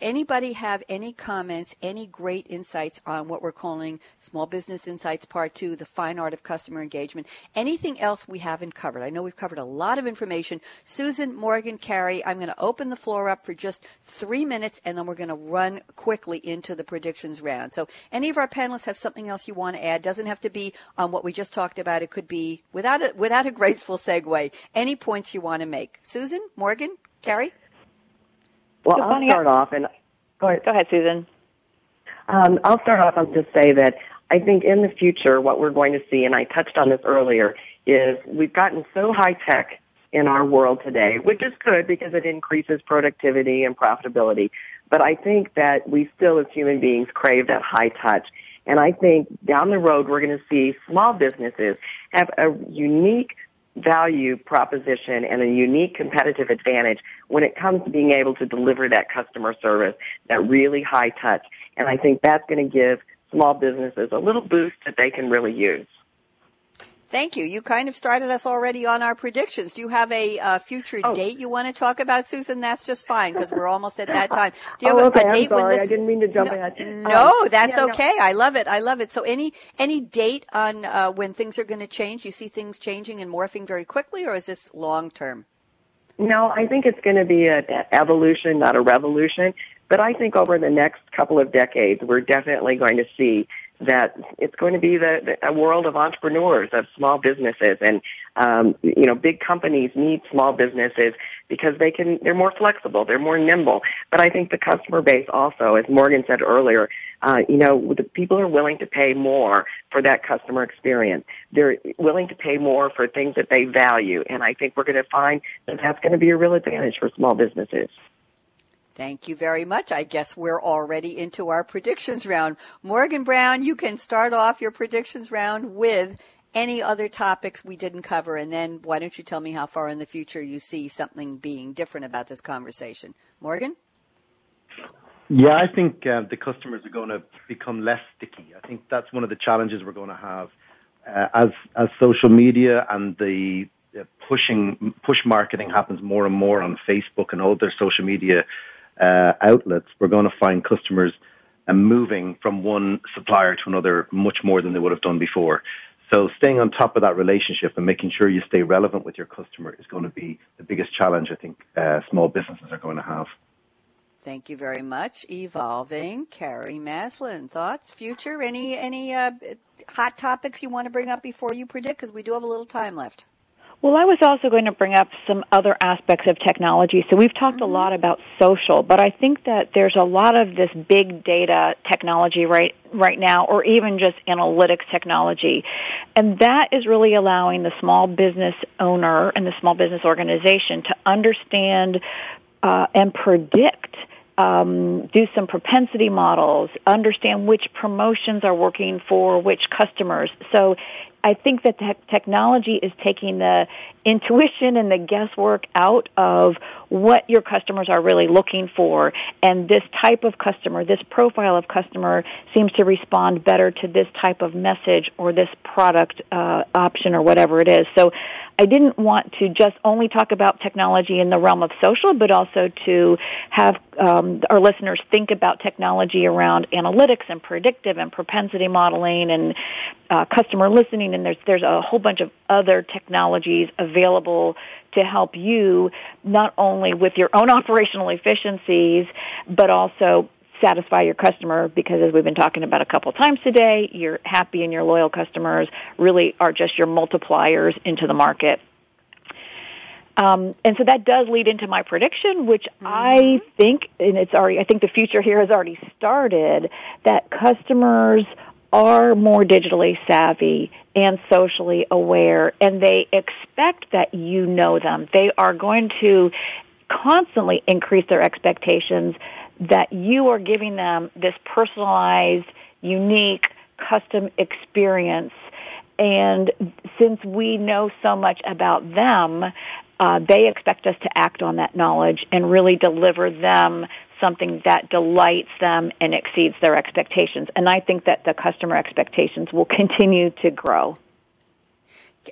anybody have any comments, any great insights on what we're calling Small Business Insights Part 2, the fine art of customer engagement? Anything else we haven't covered? I know we've covered a lot of information. Susan, Morgan, Carrie, I'm going to open the floor up for just three minutes and then we're going to run quickly into the predictions round. So any of our panelists have something else you want to add? Doesn't have to be on what we just talked about. It could be without a, without a graceful segue. Any points you want to make? Susan, Morgan, Carrie? Well, so I'll start off and go ahead. Go ahead, Susan. Um, I'll start off and just say that I think in the future, what we're going to see, and I touched on this earlier, is we've gotten so high tech in our world today, which is good because it increases productivity and profitability. But I think that we still as human beings crave that high touch. And I think down the road, we're going to see small businesses have a unique value proposition and a unique competitive advantage when it comes to being able to deliver that customer service, that really high touch. And I think that's going to give small businesses a little boost that they can really use. Thank you. You kind of started us already on our predictions. Do you have a uh, future oh. date you want to talk about, Susan? That's just fine because we're almost at that time. Do you have oh, okay. a, date I'm sorry. this? I didn't mean to jump no, at you. No, um, that's yeah, okay. No. I love it. I love it. So, any any date on uh, when things are going to change? You see things changing and morphing very quickly, or is this long term? No, I think it's going to be an evolution, not a revolution. But I think over the next couple of decades, we're definitely going to see that it's going to be the, the a world of entrepreneurs, of small businesses, and um, you know, big companies need small businesses because they can they're more flexible, they're more nimble. But I think the customer base also, as Morgan said earlier, uh, you know, the people are willing to pay more for that customer experience. They're willing to pay more for things that they value, and I think we're going to find that that's going to be a real advantage for small businesses. Thank you very much. I guess we're already into our predictions round. Morgan Browne, you can start off your predictions round with any other topics we didn't cover, and then why don't you tell me how far in the future you see something being different about this conversation? Morgan? Yeah, I think uh, the customers are going to become less sticky. I think that's one of the challenges we're going to have uh, as as social media and the uh, pushing push marketing happens more and more on Facebook and other social media uh, outlets, we're going to find customers uh, moving from one supplier to another much more than they would have done before. So staying on top of that relationship and making sure you stay relevant with your customer is going to be the biggest challenge I think uh, small businesses are going to have. Thank you very much. Evolving, Carrie Maslen. Thoughts, future? Any any uh, hot topics you want to bring up before you predict? Because we do have a little time left. Well, I was also going to bring up some other aspects of technology. So we've talked mm-hmm. a lot about social, but I think that there's a lot of this big data technology right right now or even just analytics technology. And that is really allowing the small business owner and the small business organization to understand uh, and predict um, do some propensity models, understand which promotions are working for which customers. So I think that te- technology is taking the intuition and the guesswork out of what your customers are really looking for. And this type of customer, this profile of customer seems to respond better to this type of message or this product uh, option or whatever it is. So I didn't want to just only talk about technology in the realm of social, but also to have um, our listeners think about technology around analytics and predictive and propensity modeling and uh, customer listening. And there's there's a whole bunch of other technologies available to help you not only with your own operational efficiencies, but also satisfy your customer because as we've been talking about a couple times today, your happy and your loyal customers really are just your multipliers into the market. Um, and so that does lead into my prediction, which mm-hmm. I think, and it's already, I think the future here has already started, that customers are more digitally savvy and socially aware, and they expect that you know them. They are going to constantly increase their expectations that you are giving them this personalized, unique, custom experience. And since we know so much about them, uh, they expect us to act on that knowledge and really deliver them something that delights them and exceeds their expectations. And I think that the customer expectations will continue to grow.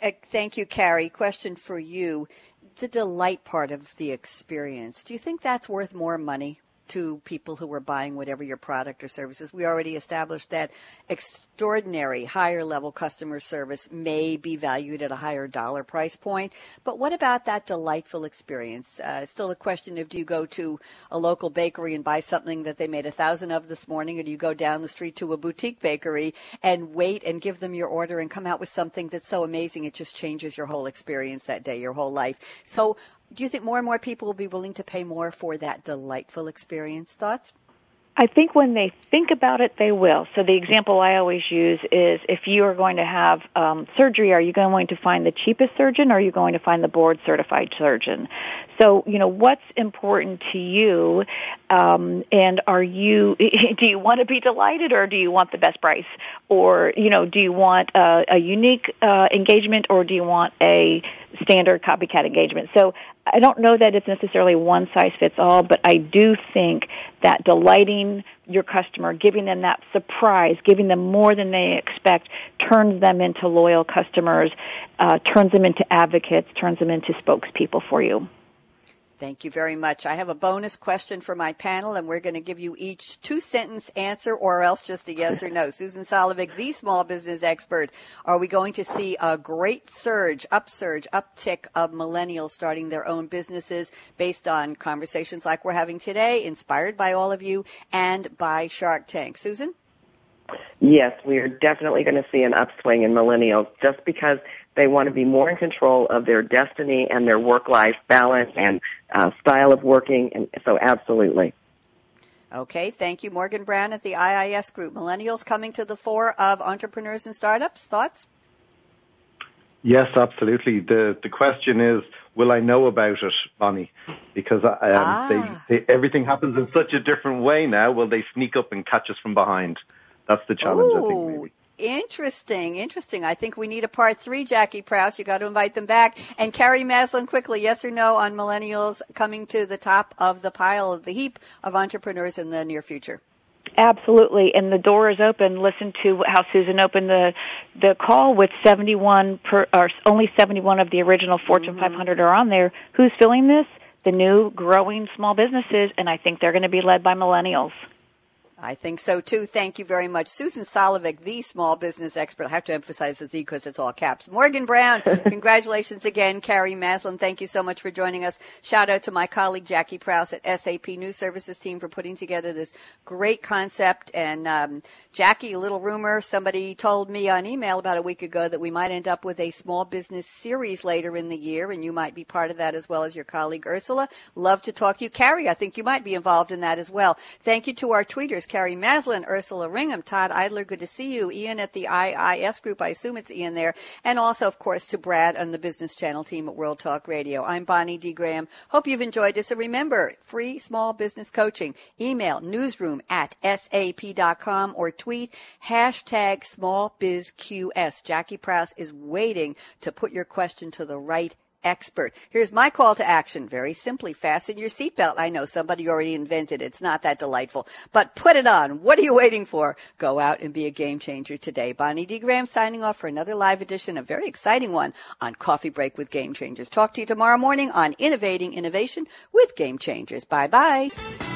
Uh, thank you, Carrie. Question for you. The delight part of the experience, do you think that's worth more money? To people who are buying whatever your product or services. We already established that extraordinary higher level customer service may be valued at a higher dollar price point. But what about that delightful experience? Uh, still a question of do you go to a local bakery and buy something that they made a thousand of this morning, or do you go down the street to a boutique bakery and wait and give them your order and come out with something that's so amazing it just changes your whole experience that day, your whole life? So do you think more and more people will be willing to pay more for that delightful experience? Thoughts? I think when they think about it, they will. So the example I always use is if you are going to have um, surgery, are you going to find the cheapest surgeon or are you going to find the board certified surgeon? So, you know, what's important to you? Um, and are you, do you want to be delighted or do you want the best price? Or, you know, do you want a, a unique uh, engagement or do you want a standard copycat engagement? So I don't know that it's necessarily one size fits all, but I do think that delighting your customer, giving them that surprise, giving them more than they expect, turns them into loyal customers, uh, turns them into advocates, turns them into spokespeople for you. Thank you very much. I have a bonus question for my panel, and we're going to give you each two sentence answer or else just a yes or no. Susan Solovic, the small business expert. Are we going to see a great surge, upsurge, uptick of millennials starting their own businesses based on conversations like we're having today, inspired by all of you and by Shark Tank? Susan? Yes, we are definitely going to see an upswing in millennials just because they want to be more in control of their destiny and their work-life balance and uh, style of working. And so, absolutely. Okay, thank you, Morgan Browne at the IIS Group. Millennials coming to the fore of entrepreneurs and startups. Thoughts? Yes, absolutely. The the question is, will I know about it, Bonnie? Because um, ah. they, they, everything happens in such a different way now. Will they sneak up and catch us from behind? That's the challenge. Ooh. I think maybe. Interesting, interesting. I think we need a part three, Jackie Prouse. You got to invite them back. And Carrie Maslen, quickly, yes or no on millennials coming to the top of the pile of the heap of entrepreneurs in the near future? Absolutely, and the door is open. Listen to how Susan opened the the call with seventy one per, or only seventy one of the original Fortune mm-hmm. 500 are on there. Who's filling this? The new growing small businesses, and I think they're going to be led by millennials. I think so too. Thank you very much. Susan Solovic, the small business expert. I have to emphasize the Z because it's all caps. Morgan Browne, congratulations again. Carrie Maslen, thank you so much for joining us. Shout out to my colleague Jackie Prouse at SAP News Services team for putting together this great concept. And um, Jackie, a little rumor, somebody told me on email about a week ago that we might end up with a small business series later in the year, and you might be part of that as well as your colleague Ursula. Love to talk to you. Carrie, I think you might be involved in that as well. Thank you to our tweeters. Carrie Maslen, Ursula Ringham, Todd Idler, good to see you. Ian at the IIS group, I assume it's Ian there. And also, of course, to Brad and the Business Channel team at World Talk Radio. I'm Bonnie D. Graham. Hope you've enjoyed this. And remember, free small business coaching. Email newsroom at sap.com or tweet hashtag smallbizqs. Jackie Prouse is waiting to put your question to the right expert. Here's my call to action. Very simply, fasten your seatbelt. I know somebody already invented it. It's not that delightful, but put it on. What are you waiting for? Go out and be a game changer today. Bonnie D. Graham signing off for another live edition, a very exciting one on Coffee Break with Game Changers. Talk to you tomorrow morning on Innovating Innovation with Game Changers. Bye bye.